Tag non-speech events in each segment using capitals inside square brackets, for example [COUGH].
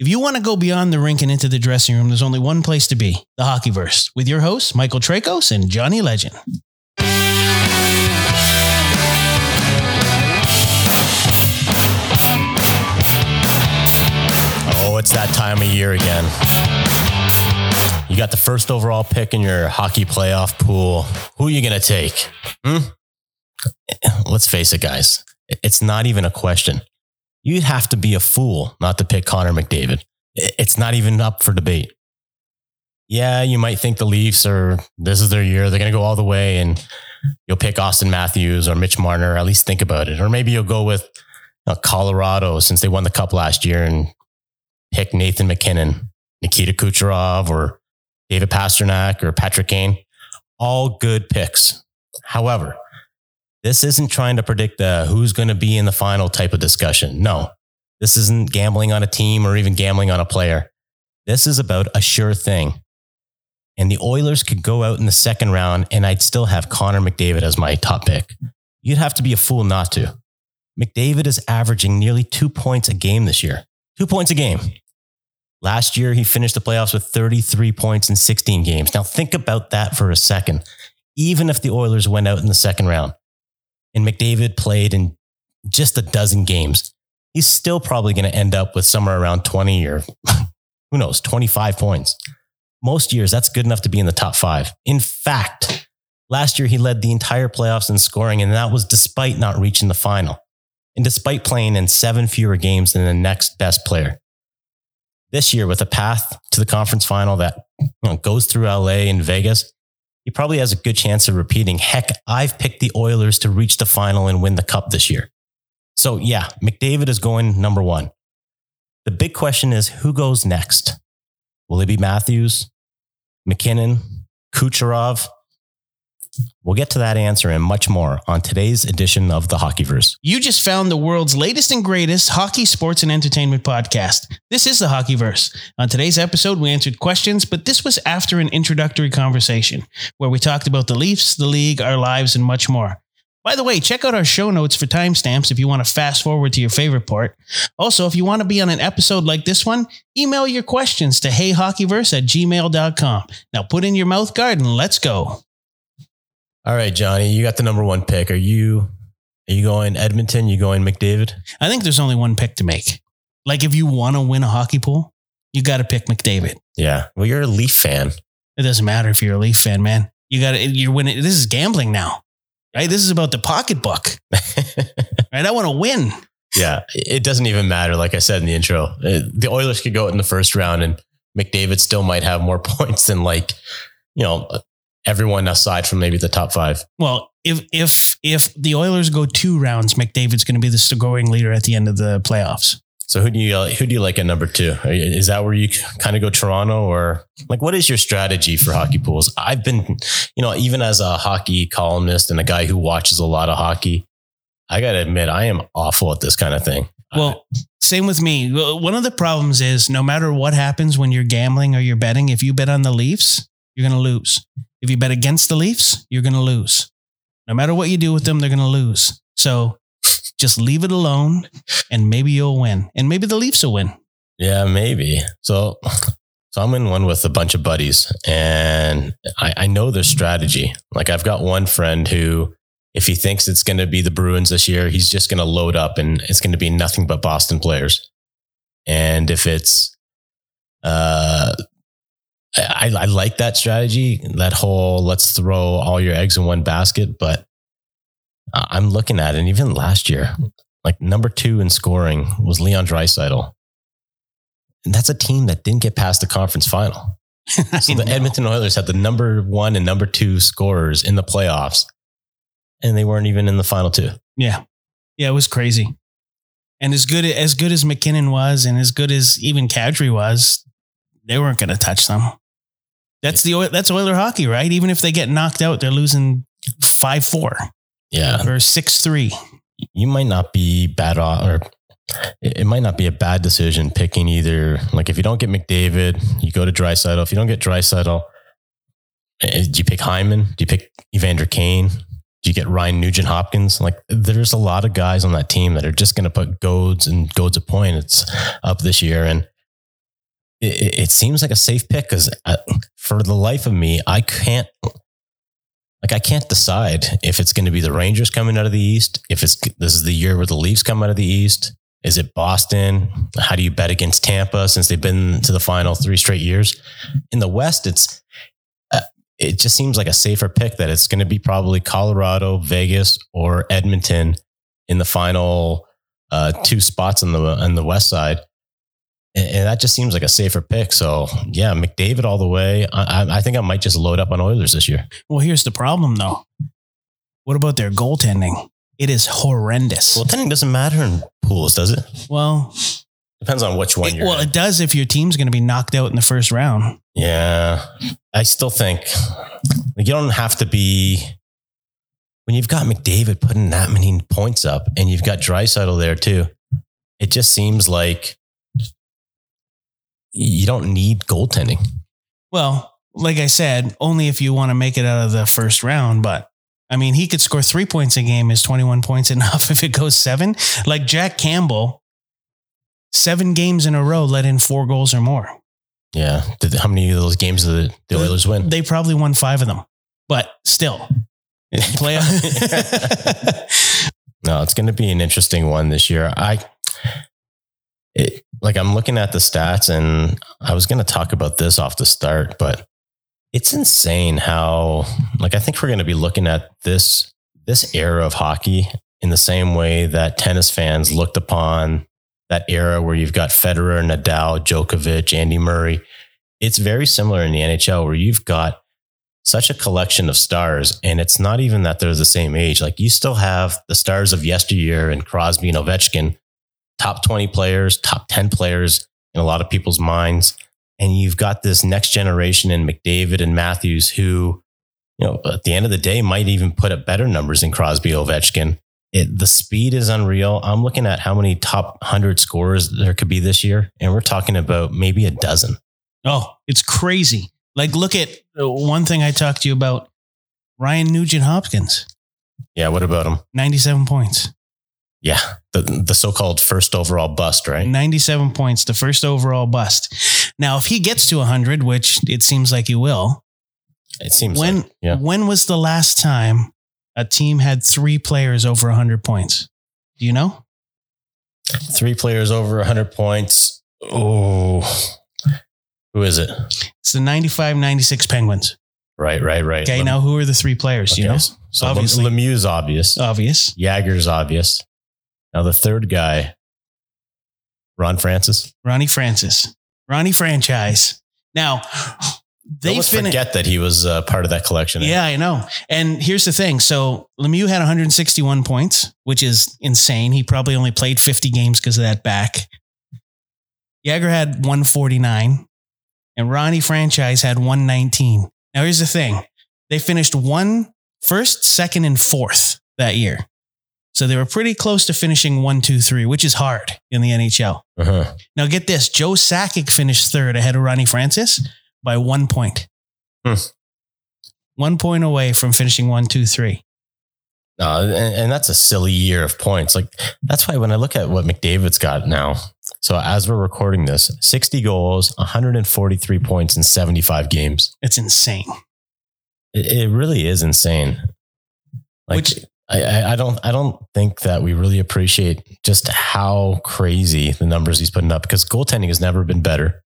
If you want to go beyond the rink and into the dressing room, there's only one place to be the Hockeyverse with your hosts, Michael Traikos and Johnny Legend. Oh, it's that time of year again. You got the first overall pick in your hockey playoff pool. Who are you going to take? Hmm? Let's face it, guys. It's not even a question. You'd have to be a fool not to pick Connor McDavid. It's not even up for debate. Yeah, you might think the Leafs are, this is their year. They're going to go all the way and you'll pick Auston Matthews or Mitch Marner. At least think about it. Or maybe you'll go with uh, Colorado since they won the cup last year and pick Nathan MacKinnon, Nikita Kucherov, or David Pastrnak or Patrick Kane. All good picks. However, this isn't trying to predict uh, who's going to be in the final type of discussion. No, this isn't gambling on a team or even gambling on a player. This is about a sure thing. And the Oilers could go out in the second round, and I'd still have Connor McDavid as my top pick. You'd have to be a fool not to. McDavid is averaging nearly two points a game this year. Two points a game. Last year, he finished the playoffs with 33 points in 16 games. Now, think about that for a second. Even if the Oilers went out in the second round and McDavid played in just a dozen games, he's still probably going to end up with somewhere around 20 or [LAUGHS] who knows, 25 points. Most years, that's good enough to be in the top five. In fact, last year, he led the entire playoffs in scoring, and that was despite not reaching the final and despite playing in seven fewer games than the next best player this year with a path to the conference final that you know, goes through LA and Vegas, he probably has a good chance of repeating. Heck, I've picked the Oilers to reach the final and win the cup this year. So, yeah, McDavid is going number one. The big question is who goes next? Will it be Matthews, MacKinnon, Kucherov, We'll get to that answer and much more on today's edition of the Hockeyverse. You just found the world's latest and greatest hockey, sports, and entertainment podcast. This is the Hockeyverse. On today's episode, we answered questions, but this was after an introductory conversation where we talked about the Leafs, the league, our lives, and much more. By the way, check out our show notes for timestamps if you want to fast forward to your favorite part. Also, if you want to be on an episode like this one, email your questions to heyhockeyverse at gmail.com. Now put in your mouth guard and let's go. All right, Johnny, you got the number one pick. Are you are you going Edmonton? You going McDavid? I think there's only one pick to make. Like if you want to win a hockey pool, you got to pick McDavid. Yeah. Well, you're a Leaf fan. It doesn't matter if you're a Leaf fan, man. You got to you're winning. This is gambling now, right? This is about the pocketbook, [LAUGHS] right? I want to win. Yeah, it doesn't even matter. Like I said in the intro, uh, the Oilers could go in the first round, and McDavid still might have more [LAUGHS] points than like you know everyone aside from maybe the top five. Well, if if if the Oilers go two rounds, McDavid's going to be the scoring leader at the end of the playoffs. So who do you uh, who do you like at number two? Is that where you kind of go Toronto or like what is your strategy for hockey pools? I've been, you know, even as a hockey columnist and a guy who watches a lot of hockey, I got to admit I am awful at this kind of thing. Well, same with me. One of the problems is no matter what happens when you're gambling or you're betting, if you bet on the Leafs, you're going to lose. If you bet against the Leafs, you're going to lose. No matter what you do with them, they're going to lose. So just leave it alone and maybe you'll win. And maybe the Leafs will win. Yeah, maybe. So so I'm in one with a bunch of buddies and I, I know their strategy. Like I've got one friend who if he thinks it's going to be the Bruins this year, he's just going to load up and it's going to be nothing but Boston players. And if it's uh, I, I like that strategy, that whole let's throw all your eggs in one basket. But I'm looking at it, and even last year, like number two in scoring was Leon Draisaitl. And that's a team that didn't get past the conference final. [LAUGHS] So the Edmonton Oilers had the number one and number two scorers in the playoffs, and they weren't even in the final two. Yeah. Yeah, it was crazy. And as good as good as MacKinnon was, and as good as even Kadri was, they weren't going to touch them. That's the that's Oiler hockey, right? Even if they get knocked out, they're losing five four. Yeah, or six three. You might not be bad off, or it might not be a bad decision picking either. Like if you don't get McDavid, you go to Draisaitl. If you don't get Draisaitl, eh, do you pick Hyman? Do you pick Evander Kane? Do you get Ryan Nugent Hopkins? Like there's a lot of guys on that team that are just going to put goads and goads of points up this year. And it, it seems like a safe pick because for the life of me, I can't like I can't decide if it's going to be the Rangers coming out of the East, if it's this is the year where the Leafs come out of the East. Is it Boston? How do you bet against Tampa since they've been to the final three straight years? In the West, it's uh, it just seems like a safer pick that it's going to be probably Colorado, Vegas, or Edmonton in the final uh, two spots on the on the West side and that just seems like a safer pick. So yeah, McDavid all the way. I, I, think I might just load up on Oilers this year. Well, here's the problem though. What about their goaltending? It is horrendous. Goaltending doesn't matter in pools, does it? Well, depends on which one it, you're. Well, in. it does if your team's going to be knocked out in the first round. Yeah, I still think you don't have to be. When you've got McDavid putting that many points up, and you've got Draisaitl there too, it just seems like you don't need goaltending. Well, like I said, only if you want to make it out of the first round. But I mean, he could score three points a game. Is 21 [LAUGHS] points enough if it goes seven? Like Jack Campbell, seven games in a row let in four goals or more. Yeah. Did, how many of those games did the, the Oilers win? They probably won five of them, but still. Playoff. [LAUGHS] [LAUGHS] no, it's going to be an interesting one this year. I, it, like I'm looking at the stats and I was going to talk about this off the start, but it's insane how like I think we're going to be looking at this this era of hockey in the same way that tennis fans looked upon that era where you've got Federer, Nadal, Djokovic, Andy Murray. It's very similar in the NHL where you've got such a collection of stars and it's not even that they're the same age. Like you still have the stars of yesteryear and Crosby and Ovechkin top 20 players, top 10 players in a lot of people's minds. And you've got this next generation in McDavid and Matthews who, you know, at the end of the day might even put up better numbers than Crosby Ovechkin. It, the speed is unreal. I'm looking at how many top 100 scorers there could be this year, and we're talking about maybe a dozen. Oh, it's crazy. Like, look at uh, one thing I talked to you about Ryan Nugent Hopkins. Yeah, what about him? 97 points. Yeah, the the so-called first overall bust, right? 97 points, the first overall bust. Now, if he gets to 100, which it seems like he will, it seems when like, yeah. when was the last time a team had three players over 100 points? Do you know? Three players over 100 points. Oh, who is it? It's the 95 96 Penguins. Right, right, right. Okay, Lem- now who are the three players? Okay. You know? So Obviously. Lemieux's obvious. Obvious. Jagr's obvious. Now the third guy, Ron Francis. Ronnie Francis. Ronnie franchise. Now they fin- forget that he was uh, part of that collection. Yeah, I know. And here's the thing: so Lemieux had 161 points, which is insane. He probably only played 50 games because of that back. Jagr had 149, and Ronnie franchise had 119. Now here's the thing: they finished one first, second, and fourth that year. So they were pretty close to finishing one, two, three, which is hard in the NHL. Uh-huh. Now get this: Joe Sakic finished third ahead of Ronnie Francis by one point. Hmm. One point away from finishing one, two, three. No, and, and, that's a silly year of points. Like that's why when I look at what McDavid's got now, so as we're recording this, 60 goals, 143 points in 75 games. It's insane. It, it really is insane. Like Which I, I don't I don't think that we really appreciate just how crazy the numbers he's putting up because goaltending has never been better.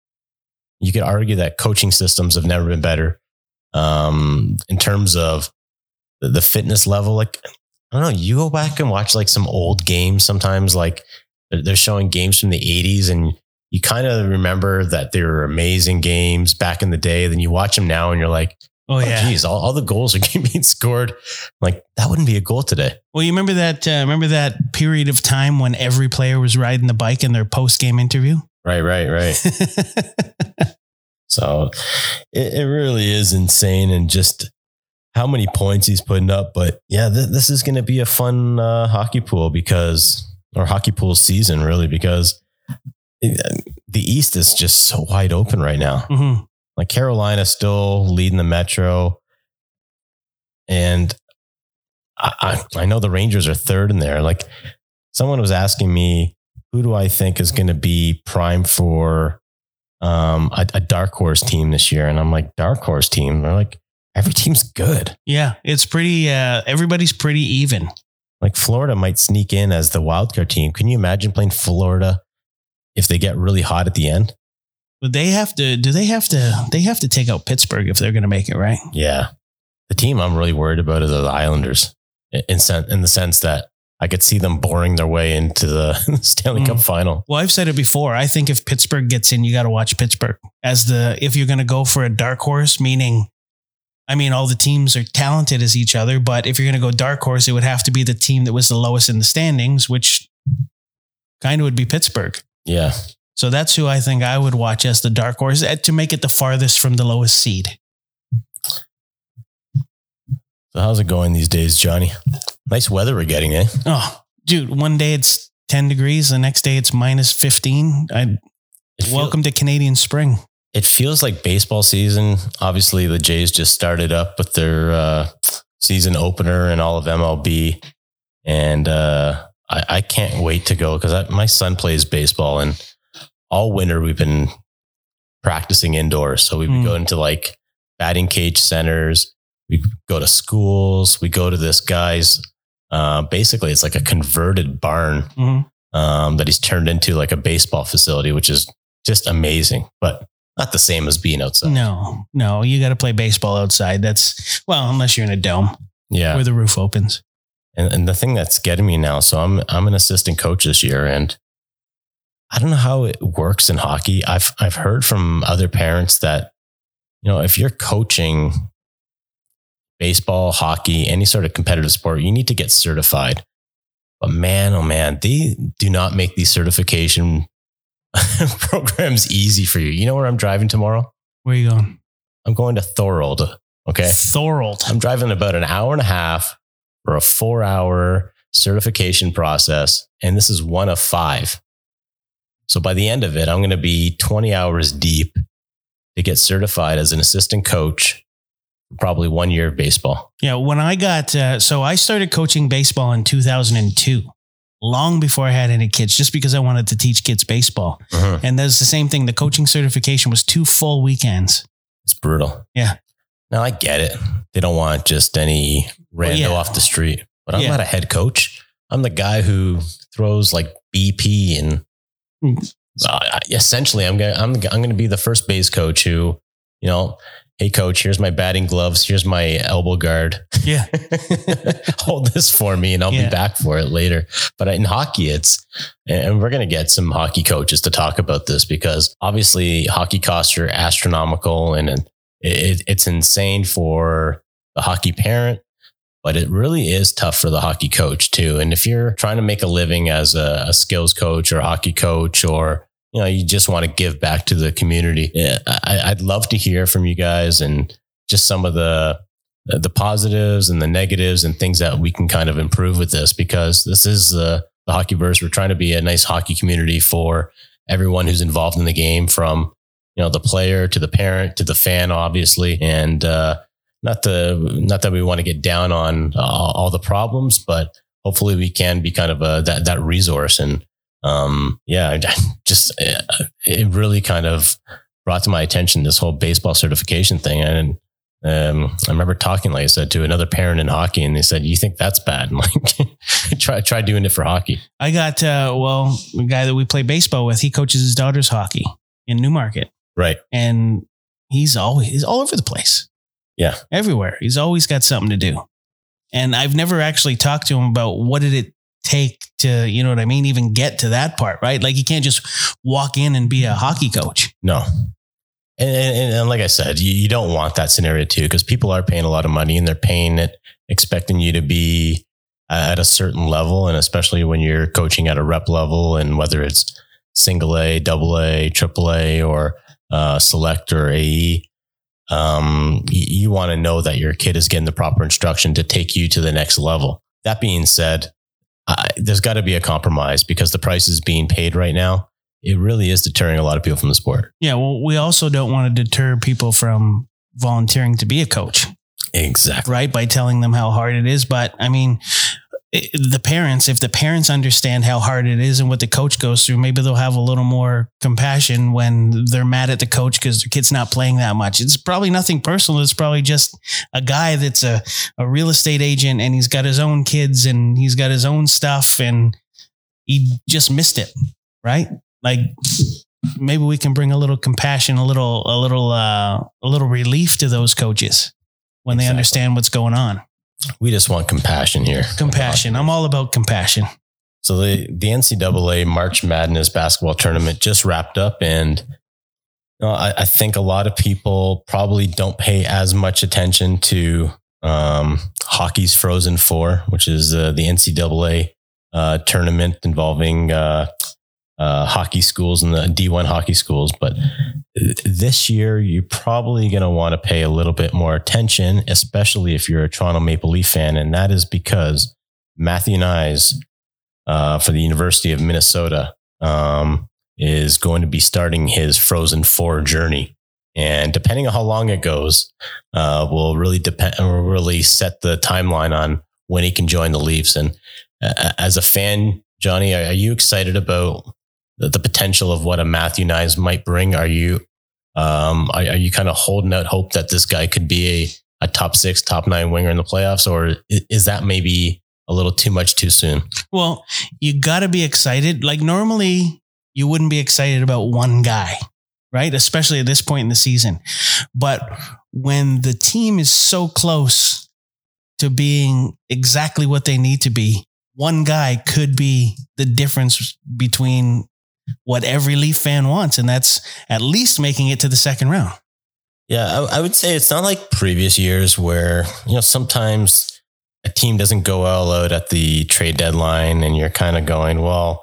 You could argue that coaching systems have never been better um, in terms of the, the fitness level. Like I don't know, you go back and watch like some old games. Sometimes like they're showing games from the '80s, and you kind of remember that they were amazing games back in the day. Then you watch them now, and you're like, Oh, yeah. Geez, all, all the goals are [LAUGHS] being scored. Like that wouldn't be a goal today. Well, you remember that, uh, remember that period of time when every player was riding the bike in their post game interview? Right, right, right. [LAUGHS] so it, it, really is insane and just how many points he's putting up. But yeah, th- this is going to be a fun uh, hockey pool because, or hockey pool season really, because it, the East is just so wide open right now. Mm-hmm. Like Carolina still leading the Metro. And I, I, I know the Rangers are third in there. Like someone was asking me, who do I think is going to be prime for um, a, a dark horse team this year, and I'm like, dark horse team. They're like, every team's good. Yeah, it's pretty. Uh, everybody's pretty even. Like Florida might sneak in as the wildcard team. Can you imagine playing Florida if they get really hot at the end? But they have to. Do they have to? They have to take out Pittsburgh if they're going to make it, right? Yeah. The team I'm really worried about is the Islanders in, sen- in the sense that I could see them boring their way into the [LAUGHS] Stanley Cup Mm. final. Well, I've said it before. I think if Pittsburgh gets in, you got to watch Pittsburgh as the if you're going to go for a dark horse, meaning. I mean, all the teams are talented as each other, but if you're going to go dark horse, it would have to be the team that was the lowest in the standings, which kind of would be Pittsburgh. Yeah. So that's who I think I would watch as the dark horse eh, to make it the farthest from the lowest seed. So how's it going these days, Johnny? Nice weather we're getting, eh? Oh, dude, one day it's 10 degrees, the next day it's minus 15. I feel- welcome to Canadian spring. it feels like baseball season. Obviously, the Jays just started up with their uh, season opener and all of MLB, and uh, I, I can't wait to go because my son plays baseball, and all winter we've been practicing indoors. So we would Mm. going to like batting cage centers. We go to schools. We go to this guy's. Uh, basically, it's like a converted barn Mhm. um, that he's turned into like a baseball facility, which is just amazing, but not the same as being outside. No, no, you got to play baseball outside. That's well, unless you're in a dome Yeah. where the roof opens. And, and the thing that's getting me now, so I'm I'm an assistant coach this year, and I don't know how it works in hockey. I've I've heard from other parents that you know if you're coaching baseball, hockey, any sort of competitive sport, you need to get certified. But man, oh man, they do not make these certification [LAUGHS] programs easy for you. You know where I'm driving tomorrow? Where are you going? I'm going to Thorold. Okay. Thorold. I'm driving about an hour and a half for a four hour certification process. And this is one of five. So by the end of it, I'm going to be 20 hours deep to get certified as an assistant coach, for probably one year of baseball. Yeah, when I got uh, so I started coaching baseball in 2002, long before I had any kids, just because I wanted to teach kids baseball. And that's the same thing. The coaching certification was two full weekends. It's brutal. Yeah. Now I get it. They don't want just any rando yeah. off the street, but I'm Yeah. not a head coach. I'm the guy who throws like BP and. Uh, essentially I'm going to, I'm, I'm going to be the first base coach who, you know, Hey coach, here's my batting gloves. Here's my elbow guard. Yeah. [LAUGHS] Hold this for me and I'll Yeah. be back for it later. But in hockey, it's, and we're going to get some hockey coaches to talk about this because obviously hockey costs are astronomical and it, it's insane for the hockey parent, but it really is tough for the hockey coach too. And if you're trying to make a living as a, a skills coach or a hockey coach, or you know, you just want to give back to the community, yeah, I, I'd love to hear from you guys and just some of the the positives and the negatives and things that we can kind of improve with this because this is the the hockeyverse. We're trying to be a nice hockey community for everyone who's involved in the game, from you know the player to the parent to the fan, obviously, and uh, not the not that we want to get down on all, all the problems, but hopefully we can be kind of a that that resource. And um, yeah, just uh, it really kind of brought to my attention this whole baseball certification thing, and um, I remember talking, like I said, to another parent in hockey, and they said, "You think that's bad?" [LAUGHS] I'm like, try try doing it for hockey. I got uh, well, the guy that we play baseball with, he coaches his daughter's hockey in Newmarket, Right. and he's always he's all over the place. Yeah. everywhere. He's always got something to do, and I've never actually talked to him about what did it take to, you know what I mean, even get to that part, right? Like you can't just walk in and be a hockey coach. No. And, and, and like I said, you, you don't want that scenario too, because people are paying a lot of money and they're paying it, expecting you to be at a certain level. And especially when you're coaching at a rep level and whether it's single A, double A, triple A, or uh, select or AE, um, you, you want to know that your kid is getting the proper instruction to take you to the next level. That being said, there's got to be a compromise because the price is being paid right now. It really is deterring a lot of people from the sport. Yeah, well, we also don't want to deter people from volunteering to be a coach, Exactly. right? By telling them how hard it is. But I mean, the parents, if the parents understand how hard it is and what the coach goes through, maybe they'll have a little more compassion when they're mad at the coach because their kid's not playing that much. It's probably nothing personal. It's probably just a guy that's a, a real estate agent and he's got his own kids and he's got his own stuff and he just missed it. Right. Like maybe we can bring a little compassion, a little, a little, uh, a little relief to those coaches when they understand what's going on. We just want compassion here. Compassion. I'm all about compassion. So the the NCAA March Madness basketball tournament just wrapped up, and you know, I, I think a lot of people probably don't pay as much attention to um, hockey's Frozen Four, which is uh, the NCAA uh, tournament involving uh, uh, hockey schools and the D1 hockey schools. But this year, you're probably going to want to pay a little bit more attention, especially if you're a Toronto Maple Leaf fan, and that is because Matthew Knies uh, for the University of Minnesota um, is going to be starting his Frozen Four journey. And depending on how long it goes, uh, will really depend, will really set the timeline on when he can join the Leafs. And uh, as a fan, Johnny, are, are you excited about the, potential of what a Matthew Knies might bring? Are you um, are, are you kind of holding out hope that this guy could be a, a top six, top nine winger in the playoffs, or is that maybe a little too much too soon? Well, you got to be excited. Like normally, you wouldn't be excited about one guy, right? Especially at this point in the season. But when the team is so close to being exactly what they need to be, one guy could be the difference between what every Leaf fan wants. And that's at least making it to the second round. Yeah, I, I would say it's not like previous years where, you know, sometimes a team doesn't go all out at the trade deadline and you're kind of going, well,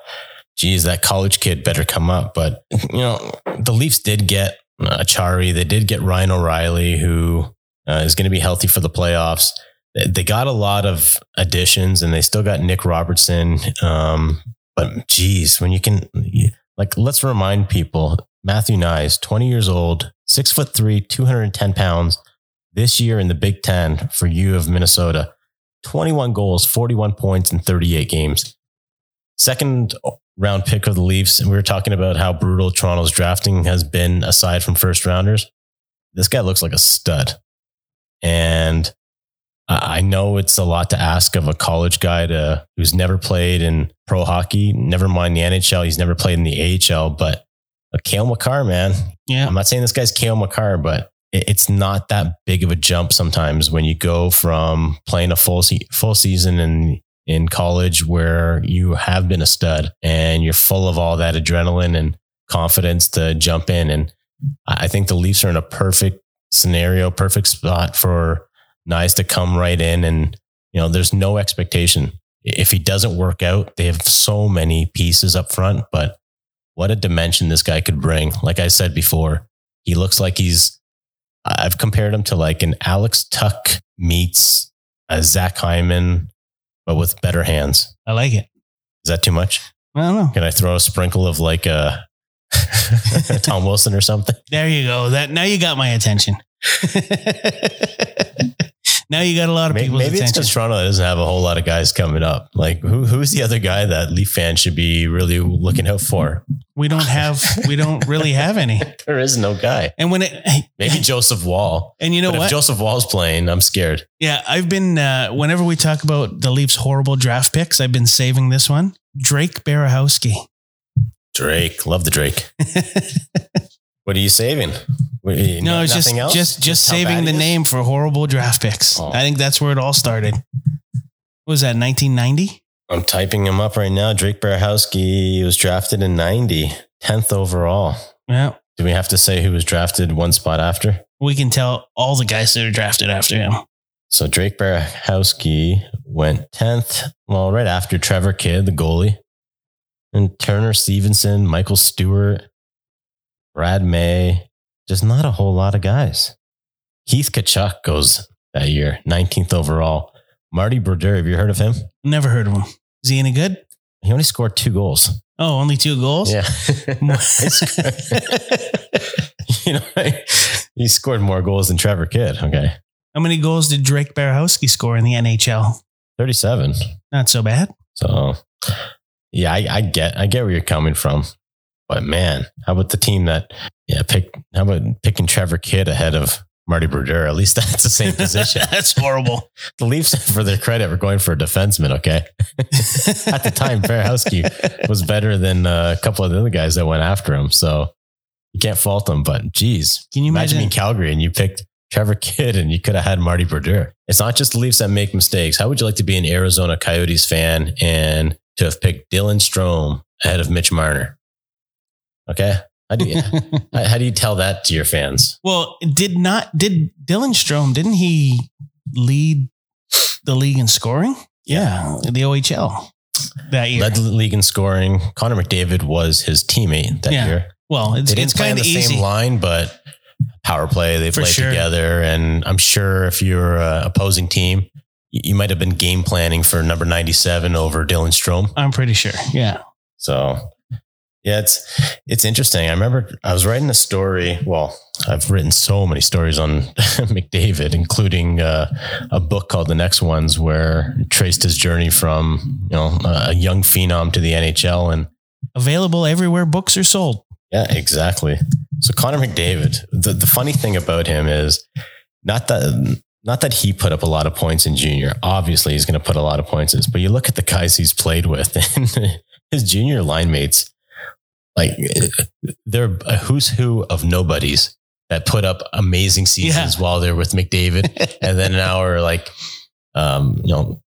geez, that college kid better come up. But, you know, the Leafs did get Acciari. They did get Ryan O'Reilly, who uh, is going to be healthy for the playoffs. They- got a lot of additions and they still got Nick Robertson. Um, but geez, when you can, like, let's remind people Matthew Knies, 20 years old, six foot three, 210 pounds. This year in the Big Ten for U of Minnesota, 21 goals, 41 points in 38 games. Second round pick of the Leafs. And we were talking about how brutal Toronto's drafting has been aside from first rounders. This guy looks like a stud. And I know it's a lot to ask of a college guy to who's never played in pro hockey, never mind the NHL. He's never played in the AHL, but a Cale Makar, man, Yeah. I'm not saying this guy's Cale Makar, but it- it's not that big of a jump sometimes when you go from playing a full se- full season in in college where you have been a stud and you're full of all that adrenaline and confidence to jump in. And I think the Leafs are in a perfect scenario, perfect spot for Knies to come right in. And you know, there's no expectation if he doesn't work out. They have so many pieces up front, but what a dimension this guy could bring. Like I said before, he looks like he's, I've compared him to like an Alex Tuch meets a Zach Hyman, but with better hands. I like it. Is that too much? I don't know. Can I throw a sprinkle of like uh, a [LAUGHS] Tom Wilson or something? There you go. That now you got my attention. [LAUGHS] now you got a lot of Maybe, maybe it's because Toronto doesn't have a whole lot of guys coming up. Like who, who's the other guy that Leaf fans should be really looking out for? we don't have we don't really have any. [LAUGHS] There is no guy. And when it Maybe Joseph Woll. and you know but what? if Joseph Woll's playing, I'm scared. yeah, I've been uh, whenever we talk about the Leafs horrible draft picks, I've been saving this one. Drake Berehowsky. Drake, love the Drake. [LAUGHS] What are you saving? What, you no, know, just else? just just saving the is? name for horrible draft picks. Oh. I think that's where it all started. What was that 1990? I'm typing him up right now. Drake Berehowsky was drafted in 90, 10th overall. Yeah, Do we have to say who was drafted one spot after? we can tell all the guys that are drafted after him. So Drake Berehowsky went 10th, well, right after Trevor Kidd, the goalie, and Turner Stevenson, Michael Stewart, Brad May. Just not a whole lot of guys. Keith Tkachuk goes that year, 19th overall. Marty Brodeur, have you heard of him? Never heard of him. Is he any good? He only scored two goals. Oh, only two goals. Yeah. [LAUGHS] [LAUGHS] you know, he scored more goals than Trevor Kidd. Okay. How many goals did Drake Berehowsky score in the NHL? 37. Not so bad. So yeah, I, I get I get where you're coming from. But man, how about the team that yeah, pick how about picking Trevor Kidd ahead of Marty Brodeur? At least [LAUGHS] that's the same position. [LAUGHS] That's horrible. [LAUGHS] the Leafs, for their credit, were going for a defenseman, okay? At the time, Berehowsky was better than uh, a couple of the other guys that went after him. So you can't fault them. But geez, Can you imagine imagine? being Calgary and you picked Trevor Kidd and you could have had Marty Brodeur. It's not just the Leafs that make mistakes. How would you like to be an Arizona Coyotes fan and to have picked Dylan Strome ahead of Mitch Marner? Okay. How do you, [LAUGHS] how do you tell that to your fans? well, did not did Dylan Strome? Didn't he lead the league in scoring? Yeah, the OHL that year. Led the league in scoring. Connor McDavid was his teammate that Yeah. year. well, it's They didn't it's play on the easy. same line, but power play, they For played sure. together. And I'm sure if you're a opposing team, you you might have been game planning for number 97 over Dylan Strome. I'm pretty sure. Yeah. So yeah, it's it's interesting. I remember I was writing a story. Well, I've written so many stories on [LAUGHS] McDavid, including uh, a book called The Next Ones, where traced his journey from you know a young phenom to the NHL. And Available everywhere books are sold. yeah, exactly. So Connor McDavid. The the funny thing about him is not that. Not that he put up a lot of points in junior. Obviously, he's going to put a lot of points in. But you look at the guys he's played with, [LAUGHS] and his junior line mates, like they're a who's who of nobodies that put up amazing seasons while they're with McDavid, [LAUGHS] and then now are like, um, you know,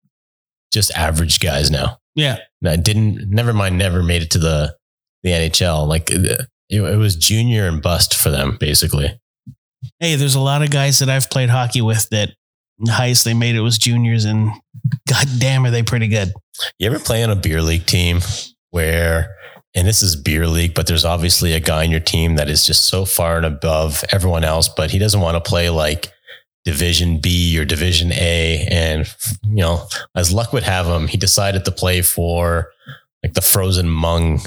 just average guys now. Yeah. That didn't, never mind, never made it to the the NHL. Like it, it was junior and bust for them, basically. Hey, there's a lot of guys that I've played hockey with that the highest they made it was juniors, and [LAUGHS] god damn, are they pretty good. You ever play on a beer league team where, and this is beer league, but there's obviously a guy in your team that is just so far and above everyone else, but he doesn't want to play like Division B or Division A. And, you know, as luck would have him, he decided to play for like the frozen mung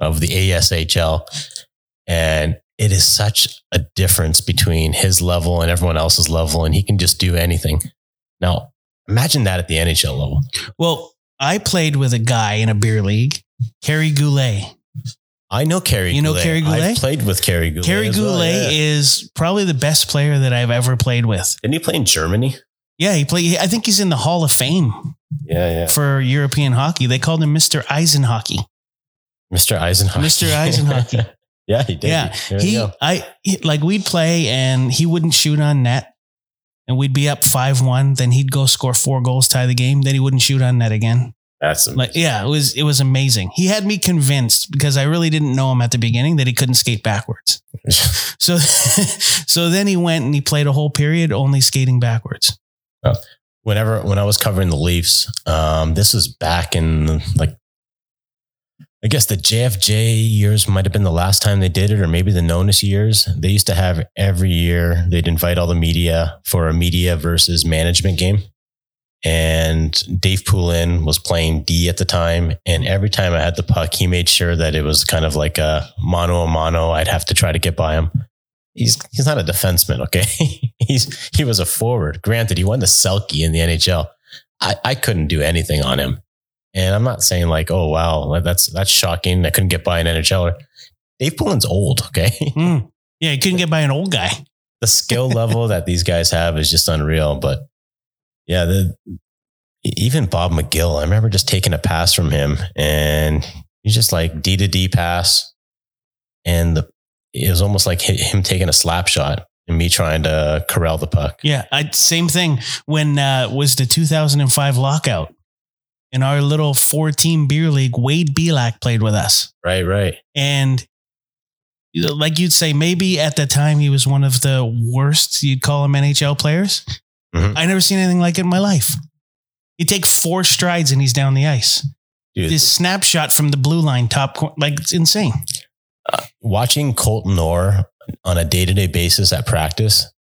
of the ASHL. And it is such a difference between his level and everyone else's level, and he can just do anything. Now, imagine that at the NHL level. Well, I played with a guy in a beer league, Kerry Goulet. I know Kerry. You know Goulet. Kerry Goulet? I've played with Kerry Goulet. Kerry as well, Goulet yeah. is probably the best player that I've ever played with. Didn't he play in Germany? Yeah, he played. I think he's in the Hall of Fame Yeah, yeah. for European hockey. They called him Mr. Eisenhockey. Mr. Eisenhower. Mr. [LAUGHS] Eisenhower. yeah, he did. Yeah, There he. I he- like we'd play and he wouldn't shoot on net, and we'd be up five one. Then he'd go score four goals, tie the game. Then he wouldn't shoot on net again. That's Like, yeah, it was it was amazing. He had me convinced because I really didn't know him at the beginning that he couldn't skate backwards. [LAUGHS] So, [LAUGHS] so then he went and he played a whole period only skating backwards. whenever when I was covering the Leafs, um, this was back in like I guess the JFJ years might have been the last time they did it, or maybe the Nonis years. They used to have every year they'd invite all the media for a media versus management game. And Dave Poulin was playing D at the time. And every time I had the puck, he made sure that it was kind of like a mano a mano. I'd have to try to get by him. He's he's not a defenseman, okay? [LAUGHS] he's he was a forward. Granted, he won the Selke in the NHL. I, I couldn't do anything on him. And I'm not saying like, oh wow, that's that's shocking. I couldn't get by an NHLer. Dave Poulin's old, okay? [LAUGHS] Hmm. Yeah, he couldn't get by an old guy. the skill level that these guys have is just unreal. But yeah, the even Bob McGill, I remember just taking a pass from him and he's just like D to D pass. And the, it was almost like him taking a slap shot and me trying to corral the puck. Yeah, I, same thing when uh, was the 2005 lockout in our little four team beer league. Wade Belak played with us, Right, right. and like you'd say, maybe at the time he was one of the worst you'd call him NHL players. Mhm. I never seen anything like it in my life. He'd take four strides and he's down the ice. Dude, This snapshot from the blue line top, cor- like it's insane. watching Colton Orr on a day to day basis at practice,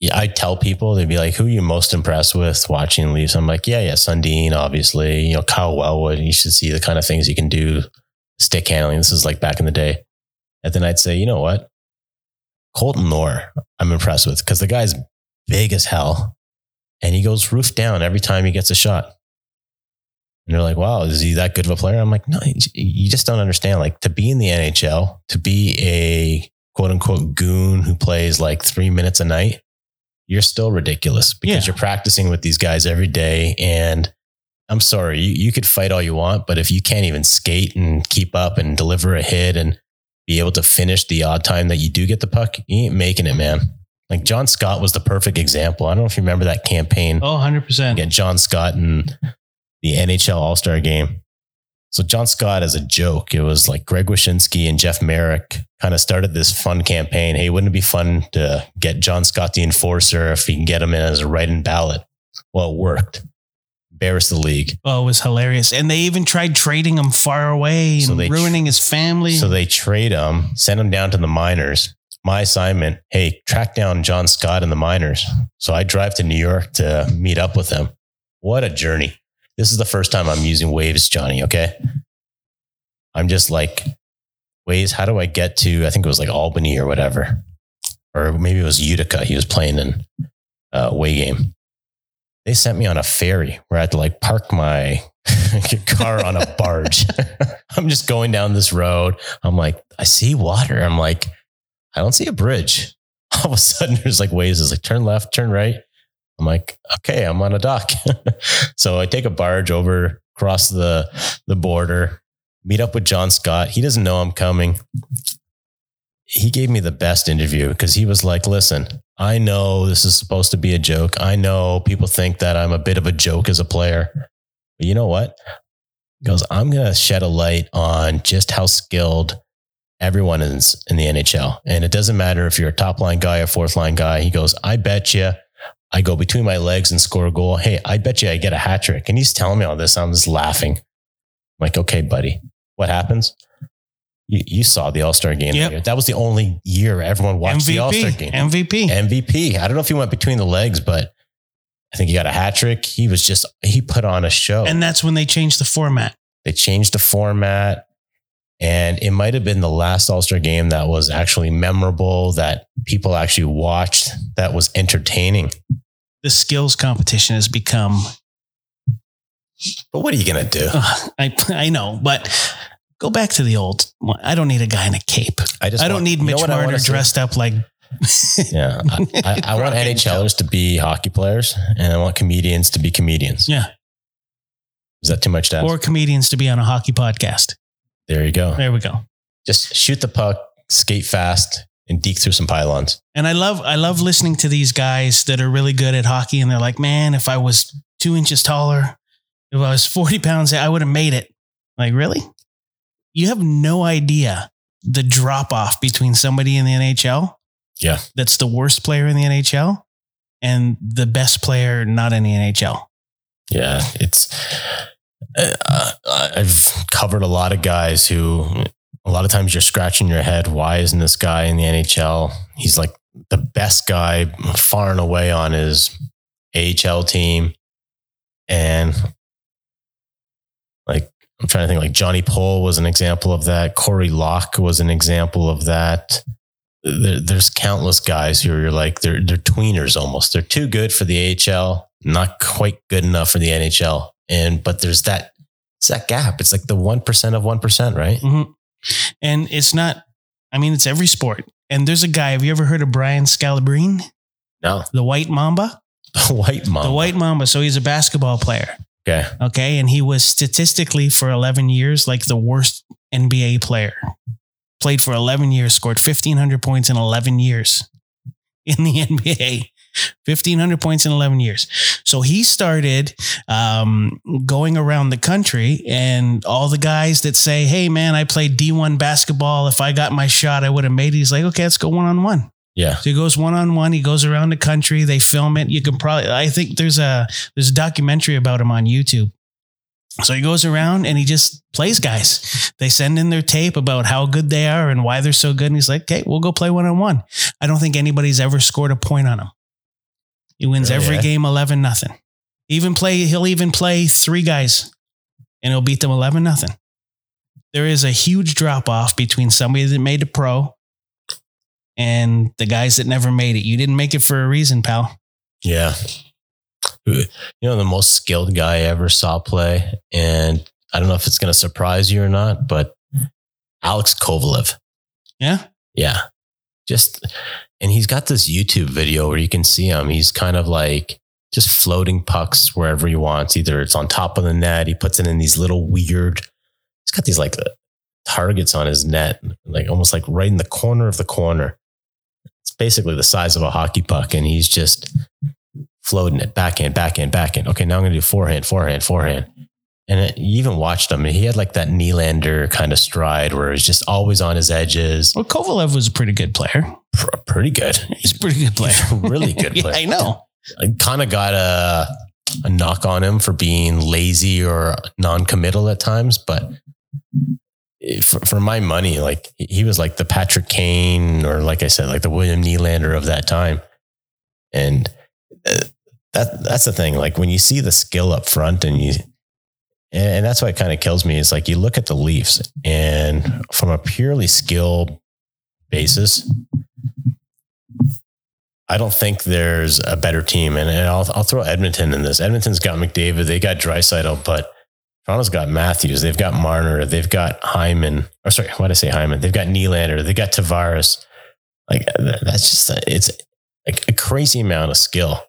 yeah, I tell people they'd be like, "Who are you most impressed with watching Leafs?" I'm like, "Yeah, yeah, Sundin, obviously. You know, Kyle Wellwood. You should see the kind of things he can do, stick handling. This is like back in the day." And then I'd say, "You know what? Colton Orr, I'm impressed with because the guy's big as hell, and he goes roof down every time he gets a shot. And they're like, wow, is he that good of a player? I'm like, no, you just don't understand. Like to be in the NHL, to be a quote unquote goon who plays like three minutes a night, you're still ridiculous because Yeah. you're practicing with these guys every day. And I'm sorry, you, you could fight all you want, but if you can't even skate and keep up and deliver a hit and be able to finish the odd time that you do get the puck, you ain't making it, man. Like John Scott was the perfect example. I don't know if you remember that campaign Oh, 100%. get John Scott in the NHL All Star game. So John Scott, as a joke, it was like Greg Wyshynski and Jeff Marek kind of started this fun campaign. Hey, wouldn't it be fun to get John Scott the enforcer if we can get him in as a write-in ballot? Well, it worked. Embarrassed the league. Oh, it was hilarious. And they even tried trading him far away and So tr- ruining his family. So they trade him, send him down to the minors. My assignment, hey, track down John Scott and the minors. So I drive to New York to meet up with him. What a journey. This is the first time I'm using Waze, Johnny. Okay. I'm just like, Waze, how do I get to, I think it was like Albany or whatever. Or maybe it was Utica. He was playing in uh, away game. They sent me on a ferry where I had to like park my [LAUGHS] car on a barge. [LAUGHS] I'm just going down this road. I'm like, I see water. I'm like, I don't see a bridge. [LAUGHS] All of a sudden, there's like waves. It's like turn left, turn right. I'm like, okay, I'm on a dock. [LAUGHS] so I take a barge over, cross the the border, meet up with John Scott. He doesn't know I'm coming. He gave me the best interview because he was like, listen, I know this is supposed to be a joke. I know people think that I'm a bit of a joke as a player. But you know what? He goes, I'm going to shed a light on just how skilled everyone is in the NHL. And it doesn't matter if you're a top line guy or fourth line guy. He goes, I bet you I go between my legs and score a goal. Hey, I bet you I get a hat trick. And he's telling me all this. I'm just laughing. I'm like, okay, buddy, what happens? You, you saw the All Star game. Yep. that year. That was the only year everyone watched the All Star game. MVP. MVP. I don't know if he went between the legs, but I think he got a hat trick. He was just, he put on a show. And that's when they changed the format. They changed the format. And it might have been the last All Star game that was actually memorable, that people actually watched, that was entertaining. The skills competition has become, But what are you going to do? Ugh, I, I know, but go back to the old. I don't need a guy in a cape. I just I don't want- need you know Mitch Marner see? dressed up like. [LAUGHS] Yeah. I, I, I want [LAUGHS] NHLers to be hockey players and I want comedians to be comedians. Yeah. Is that too much to ask? Or comedians to be on a hockey podcast. There you go. There we go. Just shoot the puck, skate fast, and deke through some pylons. And I love I love listening to these guys that are really good at hockey, and they're like, man, if I was two inches taller, if I was forty pounds, I would have made it. Like, really? You have no idea the drop off between somebody in the NHL, Yeah. that's the worst player in the NHL, and the best player not in the NHL. Yeah, it's. Uh, I've covered a lot of guys who, a lot of times you're scratching your head. Why isn't this guy in the NHL? He's like the best guy far and away on his AHL team, and like I'm trying to think. Like Johnny Pohl was an example of that. Corey Locke was an example of that. There, there's countless guys who are like they're they're tweeners almost. They're too good for the AHL, not quite good enough for the NHL. And but there's that it's that gap. It's like the one percent of one percent, right? Mhm. And it's not, I mean, it's every sport. And there's a guy, have you ever heard of Brian Scalabrine, No, the White Mamba? [LAUGHS] the white Mamba. The White Mamba. So he's a basketball player. Okay, Okay. And he was statistically for 11 years like the worst NBA player. Played for 11 years, scored 1,500 points in 11 years in the [LAUGHS] NBA. 1,500 points in 11 years. So he started um, going around the country, and all the guys that say, Hey, man, I played D1 basketball. If I got my shot, I would have made it. He's like, Okay, let's go one on one. yeah, So he goes one on one. He goes around the country. They film it. You can probably. I think there's a there's a documentary about him on YouTube. So he goes around and he just plays guys. They send in their tape about how good they are and why they're so good. And he's like, "Okay, we'll go play one on one." I don't think anybody's ever scored a point on him. He wins Really, every eh? game eleven nothing. Even play. He'll even play three guys, and he'll beat them eleven nothing. There is a huge drop off between somebody that made the pro and the guys that never made it. You didn't make it for a reason, pal. yeah. you know, the most skilled guy I ever saw play. And I don't know if it's going to surprise you or not, but Alex Kovalev. Yeah. Yeah. Just, and he's got this YouTube video where you can see him. He's kind of like just floating pucks wherever he wants. Either it's on top of the net, he puts it in these little weird, he's got these like uh, targets on his net, like almost like right in the corner of the corner. It's basically the size of a hockey puck. And he's just floating it backhand, backhand, backhand. Okay, now I'm going to do forehand, forehand, forehand. And it, you even watched him. He had like that Nylander kind of stride where he's just always on his edges. Well, Kovalev was a pretty good player. Pr- pretty good. He's a pretty good player. Really good Yeah, [LAUGHS] player. I know. I kind of got a, a knock on him for being lazy or non-committal at times, but for, for my money, like he- he was like the Patrick Kane or like I said, like the William Nylander of that time. And uh, that that's the thing. Like when you see the skill up front and you, and, that's why it kind of kills me is like you look at the Leafs and from a purely skill basis, I don't think there's a better team. And, and I'll, I'll throw Edmonton in this. Edmonton's got McDavid, they got Draisaitl, but Toronto's got Matthews, they've got Marner, they've got Hyman. Or sorry, why did I say Hyman? They've got Nylander, they've got Tavares. Like that's just it's like a crazy amount of skill.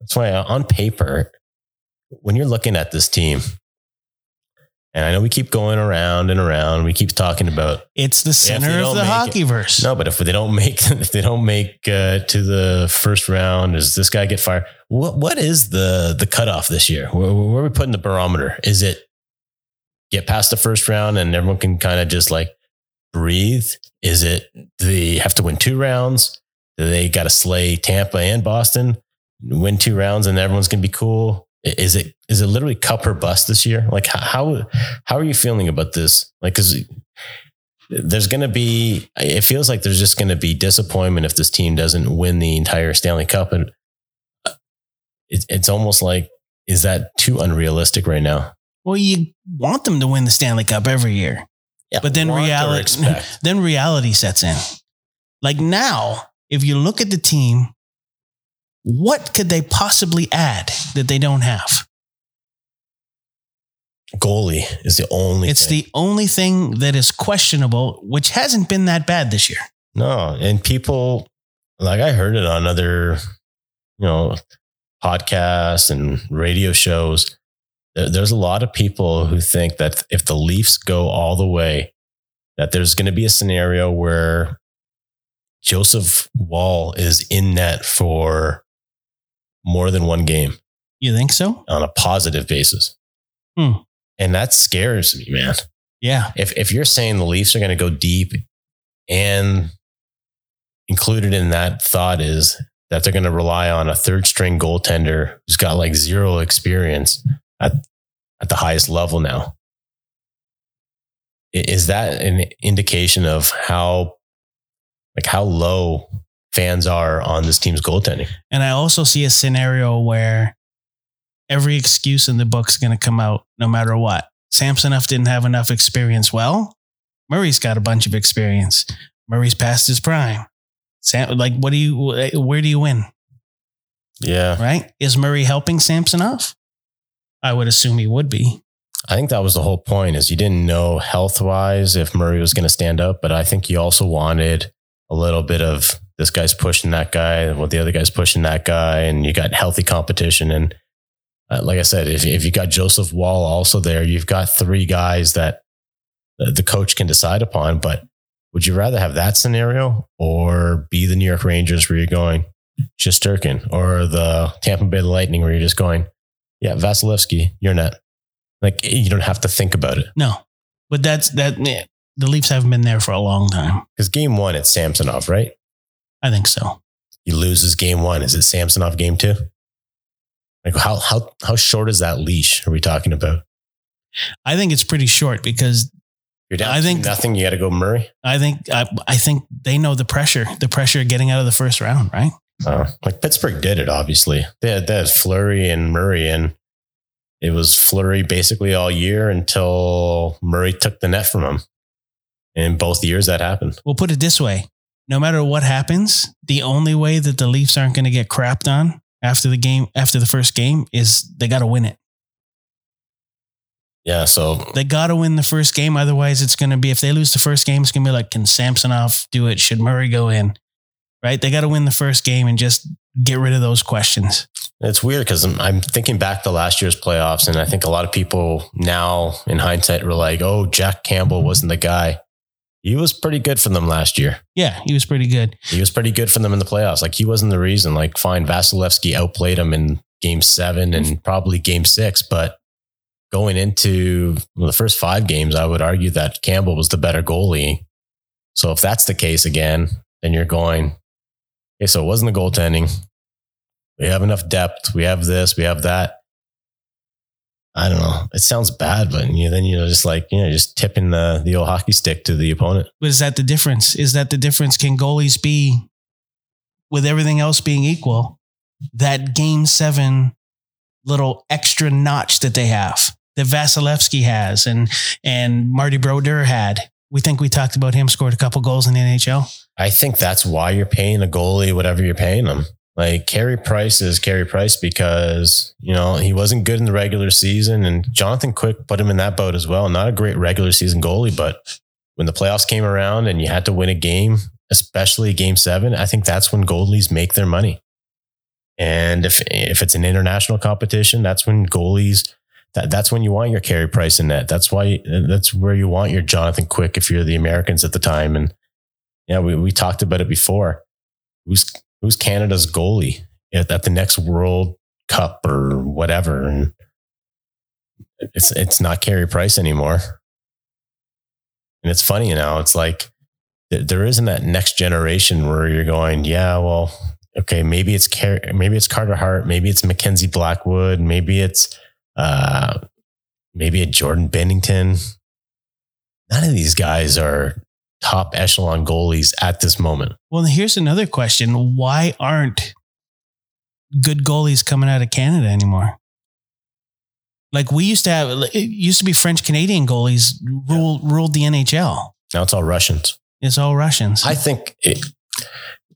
That's why on paper, when you're looking at this team, and I know we keep going around and around, we keep talking about It's the center of the hockey verse. no, but if they don't make [LAUGHS] if they don't make uh, to the first round, does this guy get fired? What what is the the cutoff this year? Where, where are we putting the barometer? Is it get past the first round and everyone can kind of just like breathe? Is it do they have to win two rounds? Do they got to slay Tampa and Boston, win two rounds, and everyone's gonna be cool? Is it is it literally cup or bust this year? Like how how, are you feeling about this? Like because there's going to be it feels like there's just going to be disappointment if this team doesn't win the entire Stanley Cup and uh, it, it's almost like is that too unrealistic right now Well, you want them to win the Stanley Cup every year, yeah, but then reality then reality sets in. Like now, if you look at the team, what could they possibly add that they don't have? goalie is the only It's thing. the only thing that is questionable, which hasn't been that bad this year. no and people like I heard it on other you know podcasts and radio shows there's a lot of people who think that if the Leafs go all the way that there's going to be a scenario where Joseph Woll is in net for more than one game You think so? on a positive basis. Hmm. And that scares me, man. Yeah. If if you're saying the Leafs are going to go deep and included in that thought is that they're going to rely on a third string goaltender who's got like zero experience at at the highest level now. Is that an indication of how like how low fans are on this team's goaltending? And I also see a scenario where every excuse in the book's going to come out no matter what. Samsonov didn't have enough experience. Well, Murray's got a bunch of experience. Murray's past his prime. Sam, like, what do you, where do you win? Yeah. Right? Is Murray helping Samsonov? I would assume he would be. I think that was the whole point is you didn't know health wise if Murray was going to stand up, but I think you also wanted a little bit of this guy's pushing that guy, well, the other guy's pushing that guy, and you got healthy competition. And uh, like I said, if, if you got Joseph Woll also there, you've got three guys that the coach can decide upon. But would you rather have that scenario or be the New York Rangers where you're going Shesterkin or the Tampa Bay Lightning where you're just going, yeah, Vasilevskiy, you're net. Like you don't have to think about it No, but that's that. The Leafs haven't been there for a long time. because game one, it's Samsonov, right? I think so. He loses game one. Is it Samsonov game two? Like how how how short is that leash? Are we talking about? I think it's pretty short because You're down. I think nothing. You got to go Murray. I think I, I think they know the pressure, the pressure of getting out of the first round, right? Uh, like Pittsburgh did it. Obviously, they had, they had Fleury and Murray, and it was Fleury basically all year until Murray took the net from him. In both years, that happened. We'll put it this way: no matter what happens, the only way that the Leafs aren't going to get crapped on after the game, after the first game, is they got to win it. Yeah. So They got to win the first game. Otherwise, it's going to be, if they lose the first game, it's going to be like, can Samsonov do it? Should Murray go in? Right? They got to win the first game and just get rid of those questions. it's weird because I'm, I'm thinking back to last year's playoffs, and I think a lot of people now in hindsight were like, oh, Jack Campbell wasn't the guy. He was pretty good for them last year. Yeah, he was pretty good. He was pretty good for them in the playoffs. Like he wasn't the reason. Like fine, Vasilevskiy outplayed him in game seven and probably game six, but going into the first five games, I would argue that Campbell was the better goalie. So if that's the case again, then you're going, okay, so it wasn't the goaltending. We have enough depth. We have this, we have that. I don't know. It sounds bad, but you then you know, just like you know, just tipping the the old hockey stick to the opponent. But is that the difference? Is that the difference? Can goalies be, with everything else being equal, that game seven little extra notch that they have, that Vasilevskiy has and and Marty Brodeur had? We think we talked about him scored a couple goals in the NHL. I think that's why you're paying a goalie whatever you're paying them. Like Carey Price is Carey Price because, you know, he wasn't good in the regular season and Jonathan Quick put him in that boat as well. Not a great regular season goalie, but when the playoffs came around and you had to win a game, especially game seven, I think that's when goalies make their money. And if if it's an international competition, that's when goalies that, that's when you want your Carey Price in net. That's why that's where you want your Jonathan Quick if you're the Americans at the time. And yeah, we, we talked about it before. Who's who's Canada's goalie at, the next World Cup or whatever? And it's it's not Carey Price anymore. And it's funny you now. It's like th- there isn't that next generation where you're going, yeah, well, okay, maybe it's Car- maybe it's Carter Hart, maybe it's Mackenzie Blackwood, maybe it's uh, maybe a Jordan Binnington. None of these guys are top echelon goalies at this moment. Well, here's another question: Why aren't good goalies coming out of Canada anymore? Like we used to have, it used to be French Canadian goalies ruled ruled the NHL. Now it's all Russians. It's all Russians. I think it,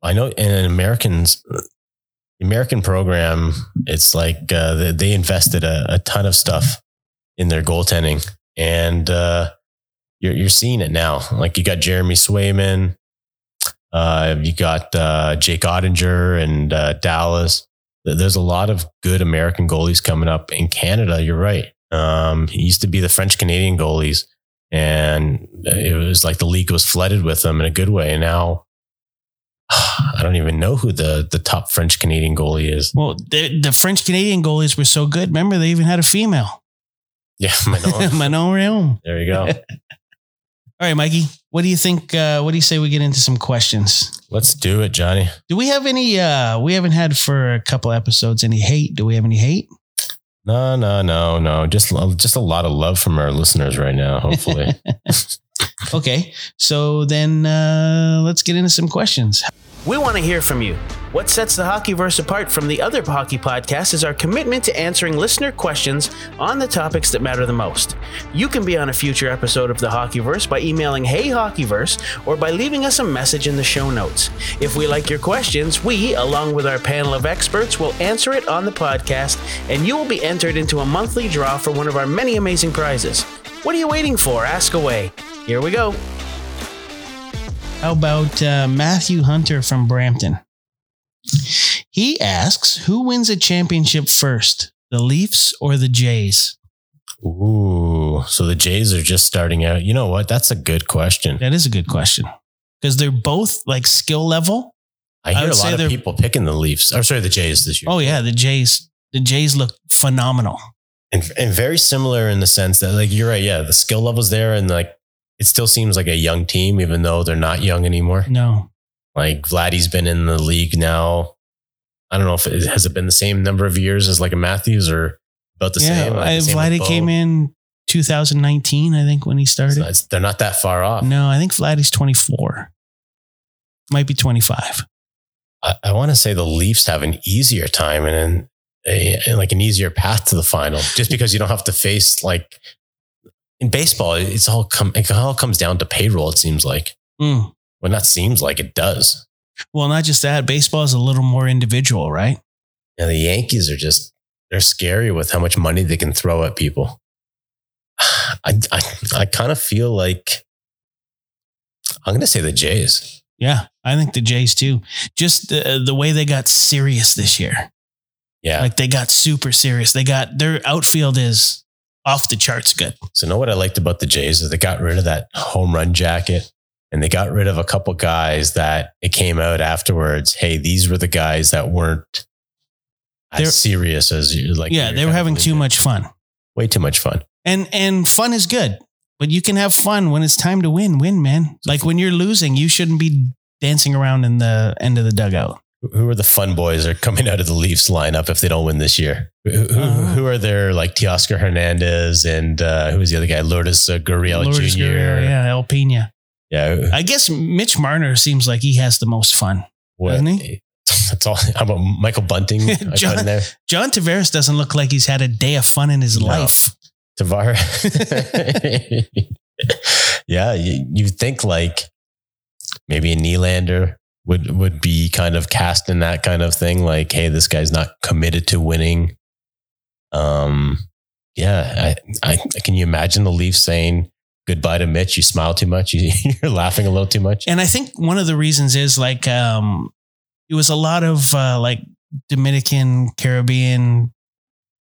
I know in Americans, the American program, it's like uh, they, they invested a, a ton of stuff in their goaltending, and uh, you're you're seeing it now. Like you got Jeremy Swayman, uh, you got uh, Jake Oettinger and uh, Dallas. There's a lot of good American goalies coming up in Canada. You're right. Um, it used to be the French Canadian goalies, and it was like the league was flooded with them in a good way. And now [SIGHS] I don't even know who the the top French Canadian goalie is. well, the, the French Canadian goalies were so good. Remember, they even had a female, Yeah, [LAUGHS] Manon. [LAUGHS] Manon there you go. [LAUGHS] All right, Mikey, what do you think? Uh, what do you say we get into some questions? Let's do it, Johnny. Do we have any? Uh, we haven't had for a couple episodes any hate. Do we have any hate? No, no, no, no. Just just a lot of love from our listeners right now. Hopefully, [LAUGHS] Okay, so then uh, let's get into some questions. We want to hear from you. What sets the Hockeyverse apart from the other hockey podcasts is our commitment to answering listener questions on the topics that matter the most. You can be on a future episode of the Hockeyverse by emailing Hey Hockeyverse or by leaving us a message in the show notes. If we like your questions, we, along with our panel of experts, will answer it on the podcast, and you will be entered into a monthly draw for one of our many amazing prizes. What are you waiting for? Ask away. Here we go. How about uh, Matthew Hunter from Brampton? He asks, "Who wins a championship first, the Leafs or the Jays?" ooh. So the Jays are just starting out. You know what? That's a good question. That is a good question because they're both like skill level. I I hear would a say lot of people picking the Leafs. I'm sorry, the Jays this year. Oh yeah, the Jays. The Jays look phenomenal. And and very similar in the sense that like you're right. Yeah, the skill levels there, and like it still seems like a young team, even though they're not young anymore. No, Like Vladdy's been in the league now. I don't know if it has it been the same number of years as like a Matthews or about the yeah, same. Like I, the same Vladdy came in 2019, I think, when he started. they're not that far off. No, I think Vladdy's 24. Might be 25. I, I want to say the Leafs have an easier time and an, a, like an easier path to the final, just because you don't have to face like in baseball. It's all come it all comes down to payroll. It seems like. Mm. Well, not seems like it does. Well, not just that. Baseball is a little more individual, right? And the Yankees are just they're scary with how much money they can throw at people. I I, I kind of feel like I'm going to say the Jays. Yeah, I think the Jays too. Just the, the way they got serious this year. Yeah. Like they got super serious. They got their outfield is off the charts good. So, know what I liked about the Jays is they got rid of that home run jacket and they got rid of a couple guys that it came out afterwards. Hey, these were the guys that weren't as They're- serious as you like. yeah, they were having too much fun. way too much fun. And and fun is good. But you can have fun when it's time to win, win, man. Like when you're losing, you shouldn't be dancing around in the end of the dugout. Who are the fun boys that are coming out of the Leafs lineup if they don't win this year? Who, who, Uh. who are there like Teoscar Hernandez and uh, who was the other guy? Lourdes uh, Gurriel Lourdes Jr. Gurriel, yeah, El Pena. Yeah. I guess Mitch Marner seems like he has the most fun. What- Doesn't he? [LAUGHS] That's all. How about Michael Bunting? [LAUGHS] John- there. John Tavares doesn't look like he's had a day of fun in his No. life. Tavares. [LAUGHS] yeah, you, you think like maybe a Nylander would would be kind of cast in that kind of thing. Like, hey, this guy's not committed to winning. Um, yeah, I, I can you imagine the Leafs saying goodbye to Mitch? You smile too much. [LAUGHS] You, you're laughing a little too much. And I think one of the reasons is like um it was a lot of uh like Dominican, Caribbean,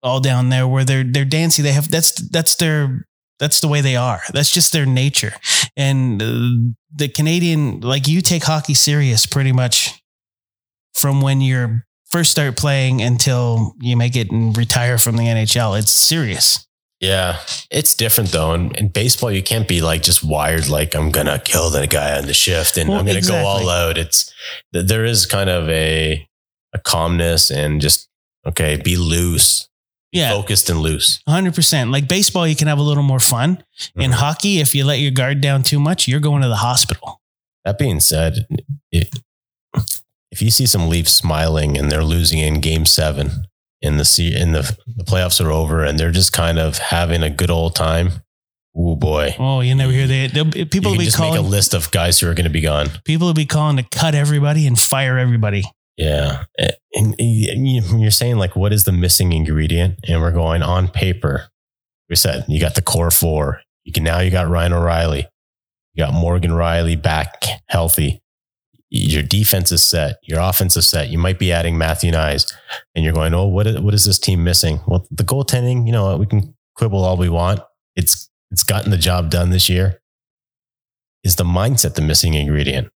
all down there where they're they're dancing. They have that's that's their that's the way they are. That's just their nature. And uh, the Canadian, like you take hockey serious pretty much from when you're first start playing until you make it and retire from the NHL. It's serious. Yeah, it's different though. In, in baseball, you can't be like just wired like I'm gonna kill the guy on the shift and Well, I'm gonna exactly. go all out. It's there is kind of a a calmness and just okay, be loose, Yeah. focused and loose. Hundred percent. Like baseball, you can have a little more fun. In Mhm. hockey, if you let your guard down too much, you're going to the hospital. That being said, if, if you see some Leafs smiling and they're losing in Game Seven, in the in the the playoffs are over and they're just kind of having a good old time. Oh boy. Oh, you never hear that. People will be just make a list of guys who are going to be gone. People will be calling to cut everybody and fire everybody. Yeah. And you're saying, like, what is the missing ingredient? And we're going on paper. We said you got the core four. You can now you got Ryan O'Reilly. You got Morgan Rielly back healthy. Your defense is set. Your offense is set. You might be adding Matthew Knies. And you're going, oh, what is, what is this team missing? Well, the goaltending, you know, we can quibble all we want. It's it's gotten the job done this year. Is the mindset the missing ingredient?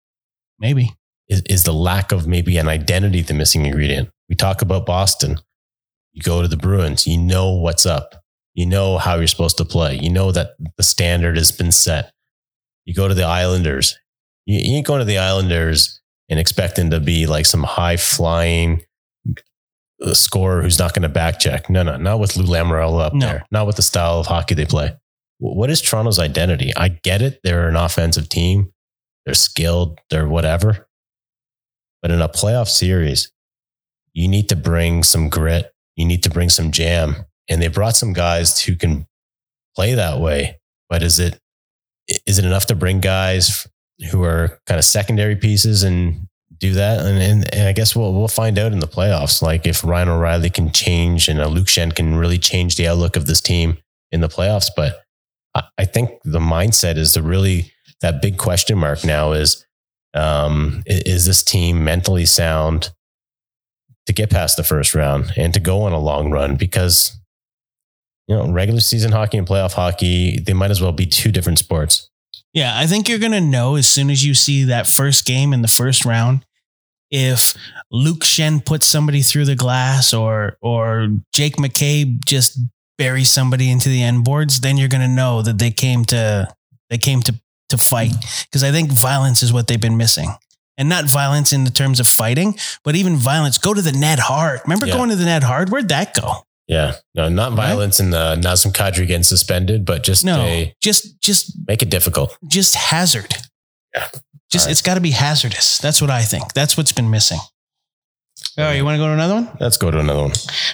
Maybe. Is, is the lack of maybe an identity the missing ingredient. We talk about Boston. You go to the Bruins, you know what's up. You know how you're supposed to play. You know that the standard has been set. You go to the Islanders. You, you ain't going to the Islanders and expecting to be like some high flying uh, scorer who's not going to back check. No, no, not with Lou Lamoriello up No. there. Not with the style of hockey they play. What is Toronto's identity? I get it. They're an offensive team. They're skilled. They're whatever. But in a playoff series, you need to bring some grit. You need to bring some jam. And they brought some guys who can play that way. But is it is it enough to bring guys who are kind of secondary pieces and do that? And, and, and I guess we'll we'll find out in the playoffs. Like if Ryan O'Reilly can change and a Luke Schenn can really change the outlook of this team in the playoffs. But I, I think the mindset is the really that big question mark now is um, is this team mentally sound to get past the first round and to go on a long run? Because you know, regular season hockey and playoff hockey, they might as well be two different sports. Yeah, I think you're going to know as soon as you see that first game in the first round if Luke Schenn puts somebody through the glass or or Jake McCabe just buries somebody into the end boards, then you're going to know that they came to they came to to fight because I think violence is what they've been missing. And not violence in the terms of fighting, but even violence. Go to the net hard. Remember Yeah. going to the net hard? Where'd that go? Yeah, no, not violence and uh, Nazem Kadri getting suspended, but just No, a, just just make it difficult. just hazard. Yeah. Just right. it's got to be hazardous. That's what I think. That's what's been missing. All right, you want to go to another one? Let's go to another one.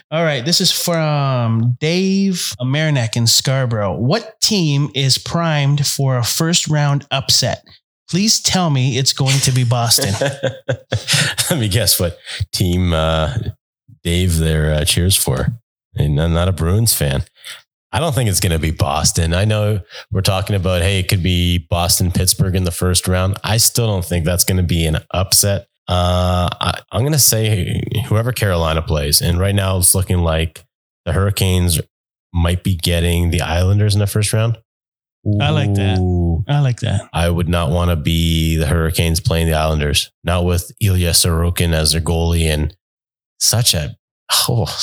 All right, this is from Dave Amerinek in Scarborough. What team is primed for a first round upset? Please tell me it's going to be Boston. [LAUGHS] Let me guess what team uh, Dave there uh, cheers for. And I'm not a Bruins fan. I don't think it's going to be Boston. I know we're talking about, hey, it could be Boston, Pittsburgh in the first round. I still don't think that's going to be an upset. Uh, I, I'm going to say whoever Carolina plays. And right now it's looking like the Hurricanes might be getting the Islanders in the first round. I like that. I like that. I would not want to be the Hurricanes playing the Islanders, not with Ilya Sorokin as their goalie and such a oh,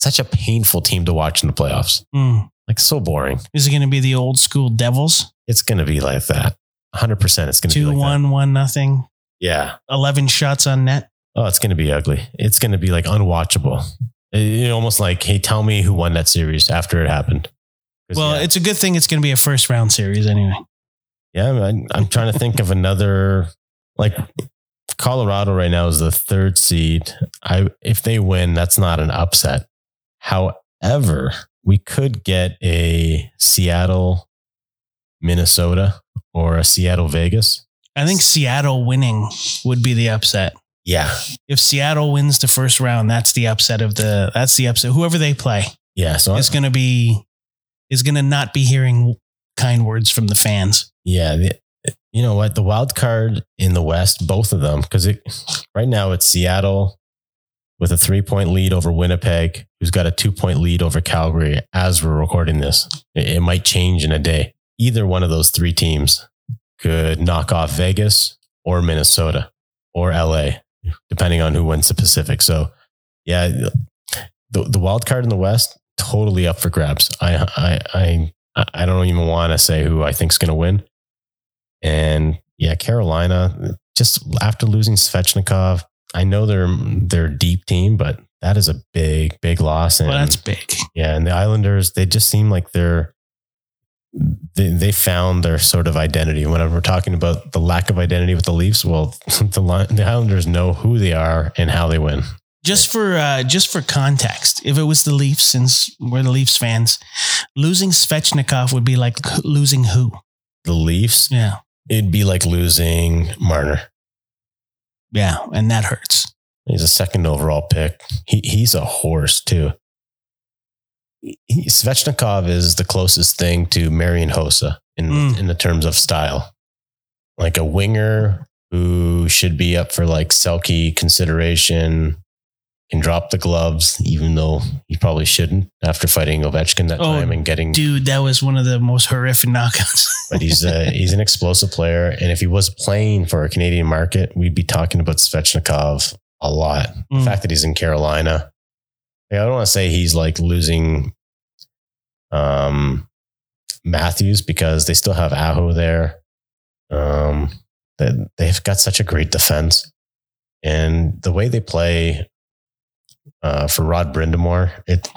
such a painful team to watch in the playoffs. Mm. Like so boring. Is it going to be the old school Devils? It's going to be like that. 100% it's going to be Two like one that. one nothing. Yeah. Eleven shots on net. Oh, it's going to be ugly. It's going to be like unwatchable. It, almost like, hey, tell me who won that series after it happened. Well, yeah, it's a good thing it's going to be a first round series anyway. yeah, I'm, I'm trying to think of another like Colorado right now is the third seed. I if they win, that's not an upset. However, we could get a Seattle, Minnesota, or a Seattle Vegas. I think Seattle winning would be the upset. Yeah, If Seattle wins the first round, that's the upset of the that's the upset. Whoever they play yeah. So it's going to be is going to not be hearing kind words from the fans. Yeah, the, you know what? The wild card in the West, both of them, because it right now it's Seattle with a three point lead over Winnipeg, who's got a two point lead over Calgary. As we're recording this, it, it might change in a day. Either one of those three teams could knock off Vegas or Minnesota or LA, depending on who wins the Pacific. So, yeah, the the wild card in the West totally up for grabs. I I I I don't even want to say who I think is going to win. And yeah, Carolina, just after losing Svechnikov, I know they're they're a deep team, but that is a big, big loss. And Well, that's big. yeah, and the Islanders, they just seem like they're they, they found their sort of identity. Whenever we're talking about the lack of identity with the Leafs, well, [LAUGHS] the the Islanders know who they are and how they win. Just for uh, just for context, if it was the Leafs, since we're the Leafs fans, losing Svechnikov would be like losing who? The Leafs, Yeah, it'd be like losing Marner. yeah, and that hurts. He's a second overall pick. He he's a horse too. Svechnikov is the closest thing to Marian Hossa in Mm. in the terms of style, like a winger who should be up for like Selke consideration. Can drop the gloves, even though he probably shouldn't after fighting Ovechkin that Oh, time and getting. Dude, that was one of the most horrific knockouts. [LAUGHS] But he's a, he's an explosive player, and if he was playing for a Canadian market, we'd be talking about Svechnikov a lot. The Mm. fact that he's in Carolina, I don't want to say he's like losing um, Matthews because they still have Aho there. Um, that they've got such a great defense, and the way they play uh, for Rod Brind'Amour, it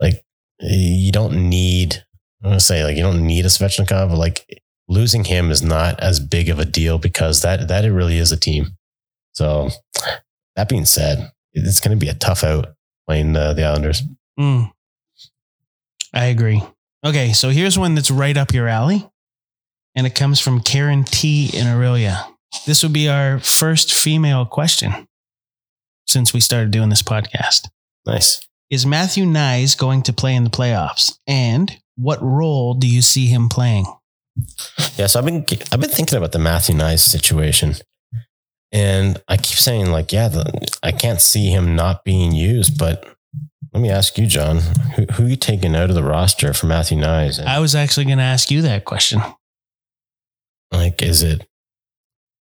like you don't need. I'm gonna say like you don't need a Svechnikov, but like losing him is not as big of a deal because that that it really is a team. So that being said, it's going to be a tough out playing the, the Islanders. Mm. I agree. Okay, so here's one that's right up your alley, and it comes from Karen T in Orillia. This would be our first female question since we started doing this podcast. Nice. Is Matthew Knies going to play in the playoffs? And what role do you see him playing? Yeah, so I've been I've been thinking about the Matthew Knies situation, and I keep saying like, yeah, the, I can't see him not being used. But let me ask you, John, who, who are you taking out of the roster for Matthew Knies? And, I was actually going to ask you that question. like, is it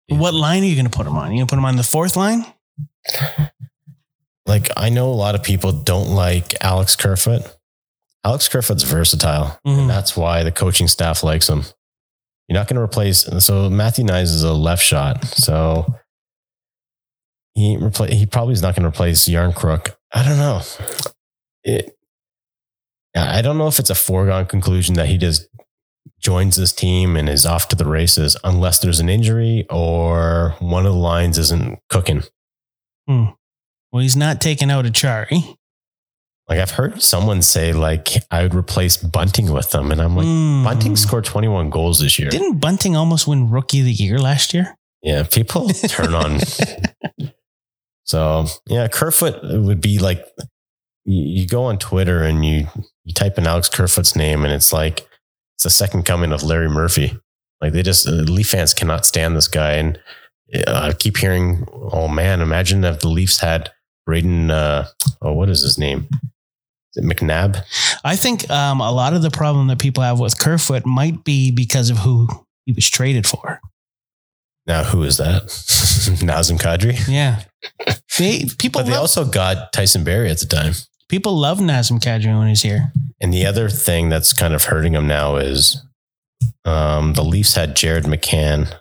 What line are you going to put him on? You going to put him on the fourth line? like I know a lot of people don't like Alex Kerfoot. Alex Kerfoot's versatile, Mhm. and that's why the coaching staff likes him. You're not going to replace. So Matthew Knies is a left shot, so he repla- He probably is not going to replace Jarnkrok. I don't know. It. I don't know if it's a foregone conclusion that he just joins this team and is off to the races unless there's an injury or one of the lines isn't cooking. Well, he's not taking out Acciari. Like I've heard someone say like I would replace Bunting with them, and I'm like, Mm. Bunting scored 21 goals this year. Didn't Bunting almost win Rookie of the Year last year? yeah, people turn on [LAUGHS] So yeah, Kerfoot would be like you, you go on Twitter and you you type in Alex Kerfoot's name and it's like it's the second coming of Larry Murphy. Like they just uh, Leaf fans cannot stand this guy, and uh, I keep hearing, "Oh man, imagine if the Leafs had Braden. Uh, oh, what is his name? Is it McNabb? I think um, a lot of the problem that people have with Kerfoot might be because of who he was traded for. Now, who is that? [LAUGHS] Nazem Kadri. Yeah, [LAUGHS] they, people But they love, also got Tyson Barrie at the time. People love Nazem Kadri when he's here. And the other thing that's kind of hurting him now is um, the Leafs had Jared McCann.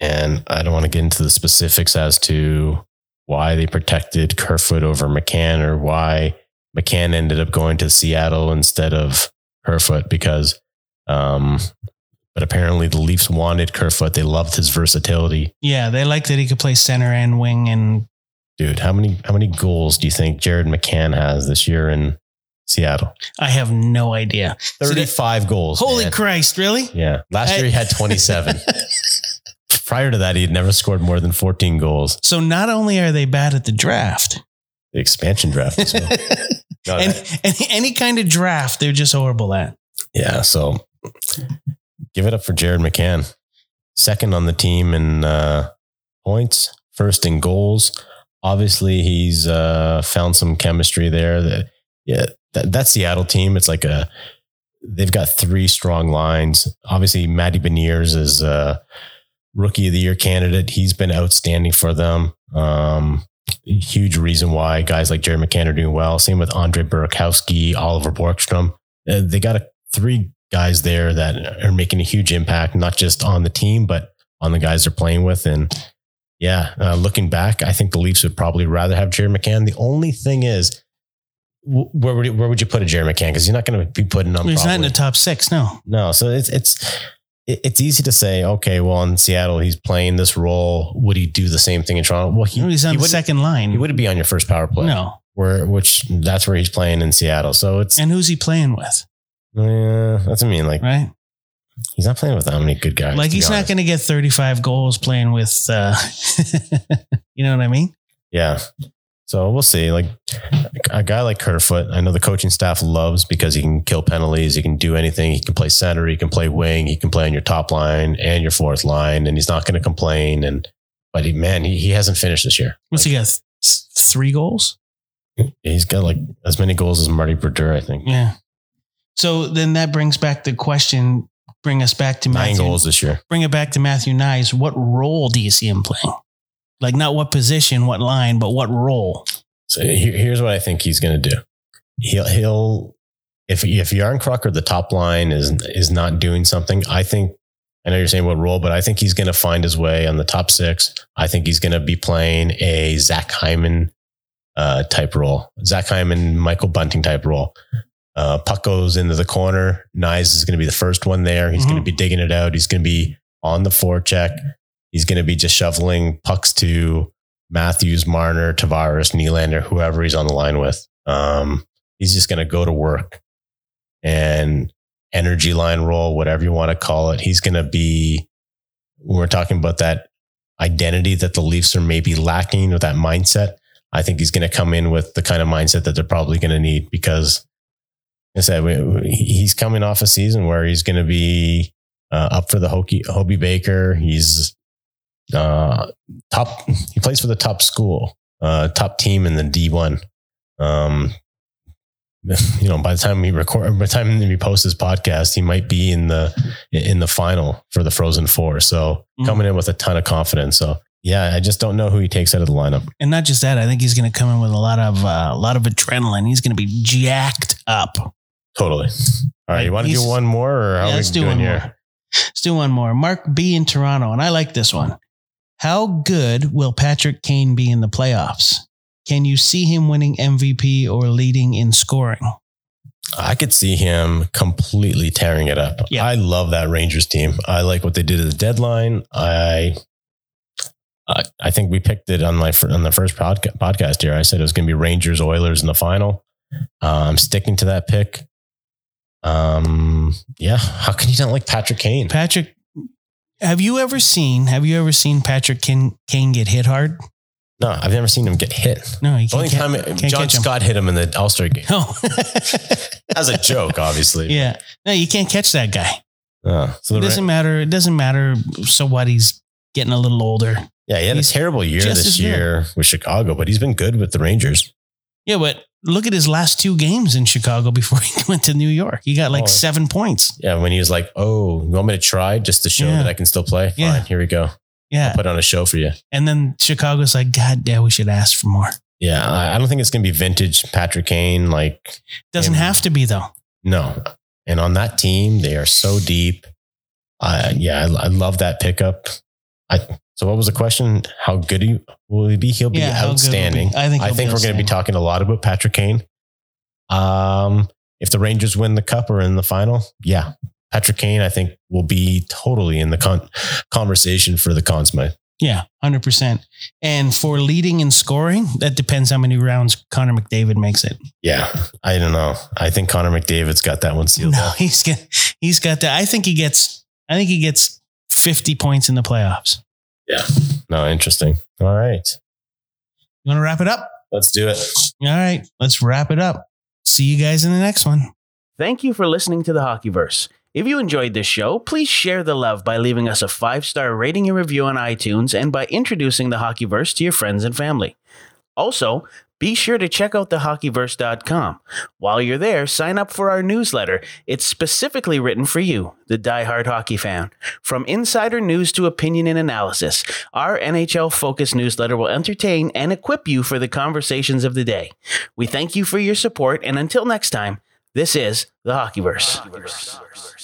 And I don't want to get into the specifics as to why they protected Kerfoot over McCann or why McCann ended up going to Seattle instead of Kerfoot because, um, but apparently the Leafs wanted Kerfoot. They loved his versatility. Yeah, they liked that he could play center and wing, and Dude, how many how many goals do you think Jared McCann has this year in Seattle? I have no idea. So that- 35 goals. Holy man. Christ, really? Yeah. Last year he had 27. [LAUGHS] Prior to that, he had never scored more than 14 goals. So not only are they bad at the draft, The expansion draft. as well. [LAUGHS] No, and that- any, any kind of draft, they're just horrible at. yeah. So give it up for Jared McCann. Second on the team in uh, points, first in goals. Obviously, he's uh, found some chemistry there. That yeah, that, that Seattle team. It's like a they've got three strong lines. Obviously, Matty Beniers is a rookie of the year candidate. He's been outstanding for them. Um, huge reason why guys like Jerry McCann are doing well. Same with Andre Burakovsky, Oliver Bjorkstrand. Uh, they got a, three guys there that are making a huge impact, not just on the team, but on the guys they're playing with. And yeah, uh, looking back, I think the Leafs would probably rather have Jerry McCann. The only thing is, wh- where would you, where would you put a Jerry McCann? Because you're not going to be putting him. He's not in the top six. No, no, so it's it's it's easy to say, okay, well, in Seattle, he's playing this role. Would he do the same thing in Toronto? Well, he, he's on he the second line. He wouldn't be on your first power play. no, where which that's where he's playing in Seattle. So it's and who's he playing with? yeah, that's what I mean. Like Right? He's not playing with that many good guys. like he's not going to get 35 goals playing with. uh [LAUGHS] You know what I mean? Yeah. So we'll see. Like a guy like Kerfoot, I know the coaching staff loves because he can kill penalties. He can do anything. He can play center. He can play wing. He can play on your top line and your fourth line, and he's not going to complain. And but he, man, he, he hasn't finished this year. What's he got? Th- Three goals? He's got like as many goals as Marty Brodeur, I think. Yeah. So then that brings back the question. Bring us back to Nine Matthew. goals this year. Bring it back to Matthew Knies. What role do you see him playing? Like not what position, what line, but what role? So here, here's what I think he's going to do. He'll he'll if if Yarn Crocker the top line is is not doing something, I think I know you're saying what role, but I think he's going to find his way on the top six. I think he's going to be playing a Zach Hyman uh, type role, Zach Hyman, Michael Bunting type role. Uh, puck goes into the corner. Knies is going to be the first one there. He's going to be digging it out. He's going to be on the forecheck. He's going to be just shoveling pucks to Matthews, Marner, Tavares, Nylander, whoever he's on the line with. Um, he's just going to go to work and energy line role, whatever you want to call it. He's going to be, when we're talking about that identity that the Leafs are maybe lacking or that mindset. I think he's going to come in with the kind of mindset that they're probably going to need because, I said, we, he's coming off a season where he's going to be uh, up for the Hokey, Hobey Baker. He's uh, top. He plays for the top school, uh, top team in the D one. Um, [LAUGHS] you know, by the time we record, by the time we post this podcast, he might be in the in the final for the Frozen Four. So Mm. coming in with a ton of confidence. So yeah, I just don't know who he takes out of the lineup. And not just that, I think he's going to come in with a lot of uh, a lot of adrenaline. He's going to be jacked up. Totally. All right, you want to do one more, or how Yeah, let's do doing one here? more. Let's do one more. Mark B in Toronto, and I like this one. How good will Patrick Kane be in the playoffs? Can you see him winning MVP or leading in scoring? I could see him completely tearing it up. Yeah. I love that Rangers team. I like what they did at the deadline. I I, I think we picked it on my on the first podca- podcast here. I said it was going to be Rangers Oilers in the final. Uh, I'm sticking to that pick. Um, yeah. How can you not like Patrick Kane? Patrick, have you ever seen? Have you ever seen Patrick Kane, Kane get hit hard? No, I've never seen him get hit. No, The only time John. Scott hit him in the All Star game No. [LAUGHS] as a joke, obviously. yeah. No, you can't catch that guy. Uh, so It doesn't matter. It doesn't matter. So what? He's getting a little older. yeah, he had a terrible year this year with Chicago, but he's been good with the Rangers. Yeah, but look at his last two games in Chicago before [LAUGHS] he went to New York. He got like Oh. seven points. Yeah, when he was like, "Oh, you want me to try just to show Yeah. that I can still play? Fine, Yeah. here we go. Yeah. Put on a show for you." And then Chicago's like, God damn, we should ask for more. Yeah, I don't think it's gonna be vintage Patrick Kane. Like, Doesn't Yeah. have to be though. no. And on that team, they are so deep. Uh, yeah, I, I love that pickup. I so what was the question? How good he, will he be? He'll be Yeah, how good will outstanding. be- I think I think we're going to be talking a lot about Patrick Kane. Um, if the Rangers win the cup or in the final, yeah, Patrick Kane, I think will be totally in the con- conversation for the Conn Smythe. Yeah, hundred percent. And for leading and scoring, that depends how many rounds Connor McDavid makes it. Yeah, I don't know. I think Connor McDavid's got that one sealed. No, up. [LAUGHS] he's got he's got that. I think he gets. I think he gets fifty points in the playoffs. No, interesting. All right, You want to wrap it up? let's do it. All right, let's wrap it up. See you guys in the next one. Thank you for listening to the Hockeyverse. If you enjoyed this show, please share the love by leaving us a five star rating and review on iTunes and by introducing the Hockeyverse to your friends and family. Also, be sure to check out thehockeyverse.com. While you're there, sign up for our newsletter. It's specifically written for you, the diehard hockey fan. From insider news to opinion and analysis, our NHL focused newsletter will entertain and equip you for the conversations of the day. We thank you for your support, and until next time, this is the Hockeyverse.